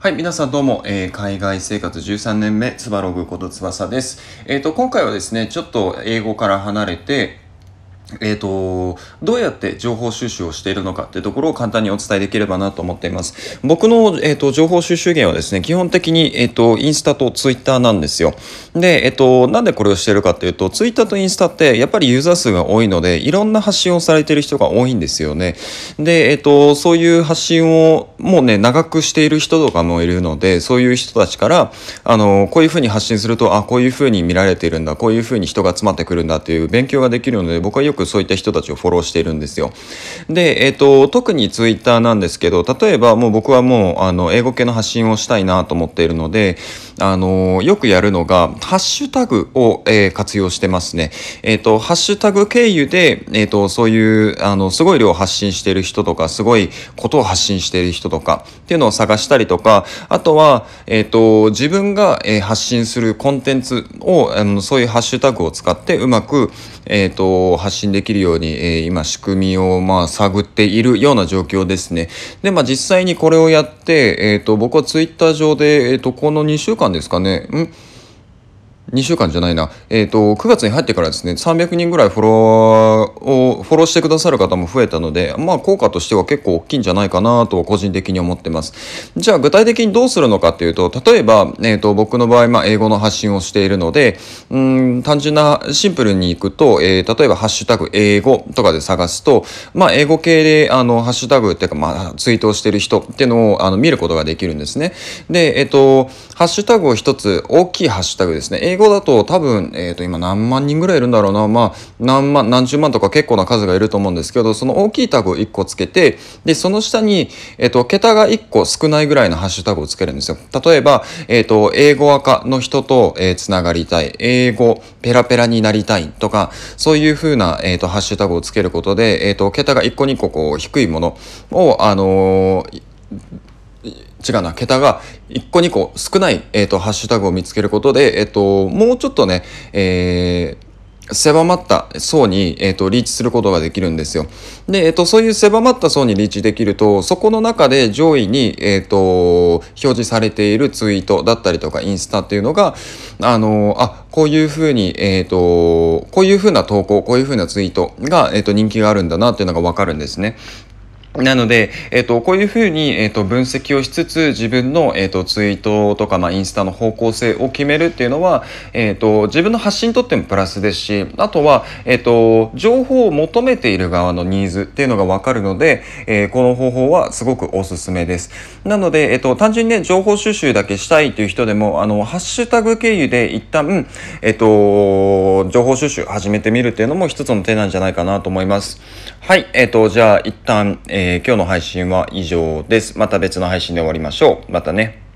はい、皆さんどうも、えー海外生活13年目、つばログことつばさです。えっ、と、今回はですね、ちょっと英語から離れて、えっ、と、どうやって情報収集をしているのかっていうところを簡単にお伝えできればなと思っています。僕の、えっ、と、情報収集源はですね、基本的に、えっ、と、インスタとツイッターなんですよ。で、えっ、と、なんでこれをしてるかっていうと、ツイッターとインスタって、やっぱりユーザー数が多いので、いろんな発信をされている人が多いんですよね。で、えっ、と、そういう発信をもうね、長くしている人とかもいるので、そういう人たちから、あの、こういうふうに発信すると、あ、こういうふうに見られているんだ、こういうふうに人が集まってくるんだっていう勉強ができるので、僕はよくそういった人たちをフォローしているんですよ。で、えっ、と、特にツイッターなんですけど、例えばもう僕はもう、あの、英語系の発信をしたいなと思っているので、あの、よくやるのが、ハッシュタグを、えー活用してますね。えっ、と、ハッシュタグ経由で、えっ、と、そういう、あの、すごい量発信している人とか、すごいことを発信している人とか、っていうのを探したりとか、あとは、えっ、と、自分が、えー発信するコンテンツを、あの、そういうハッシュタグを使って、うまく、えっ、と、発信できるように、えー今、仕組みを、まあ、探っているような状況ですね。で、まあ、実際にこれをやって、えっ、と、僕はツイッター上で、えっ、と、この2週間ですかね、ん？2週間じゃないな。えっ、と、9月に入ってからですね、300人ぐらいフォロワーを、フォローしてくださる方も増えたので、まあ、効果としては結構大きいんじゃないかなと個人的に思ってます。じゃあ、具体的にどうするのかっていうと、例えば、えっ、と、僕の場合、まあ、英語の発信をしているので、うん、単純な、シンプルにいくと、えー例えば、ハッシュタグ英語とかで探すと、まあ、英語系で、あの、ハッシュタグっていうか、まあ、ツイートをしてる人っていうのを、あの、見ることができるんですね。で、えっ、と、ハッシュタグを一つ、大きいハッシュタグですね。語だと多分、えっ、と、今何万人ぐらいいるんだろうな。まあ、何万、何十万とか結構な数がいると思うんですけど、その大きいタグを1個つけて、で、その下に、えっ、と、桁が1個少ないぐらいのハッシュタグをつけるんですよ。例えば、えっ、と、英語赤の人と、えーつながりたい。英語ペラペラになりたいとか、そういう風な、えっ、と、ハッシュタグをつけることで、えっ、と、桁が1個2個こう、低いものを、あのー違うな、桁が1個2個少ない、えっ、と、ハッシュタグを見つけることで、えっ、と、もうちょっとね、えー狭まった層に、えっとリーチすることができるんですよ。で、えっとそういう狭まった層にリーチできるとそこの中で上位に、えっと表示されているツイートだったりとかインスタっていうのがあのあこういうふうに、えっとこういうふうな投稿こういうふうなツイートが、えっと人気があるんだなっていうのがわかるんですね。なので、えっ、と、こういうふうに、えっ、と、分析をしつつ、自分の、えっ、と、ツイートとか、まあ、インスタの方向性を決めるっていうのは、えっ、と、自分の発信にとってもプラスですし、あとは、えっ、と、情報を求めている側のニーズっていうのがわかるので、えーこの方法はすごくおすすめです。なので、えっ、と、単純にね、情報収集だけしたいという人でも、あの、ハッシュタグ経由で一旦、えっ、と、情報収集始めてみるっていうのも一つの手なんじゃないかなと思います。はい、えっ、と、じゃあ一旦、ええー今日の配信は以上です。また別の配信で終わりましょう。またね。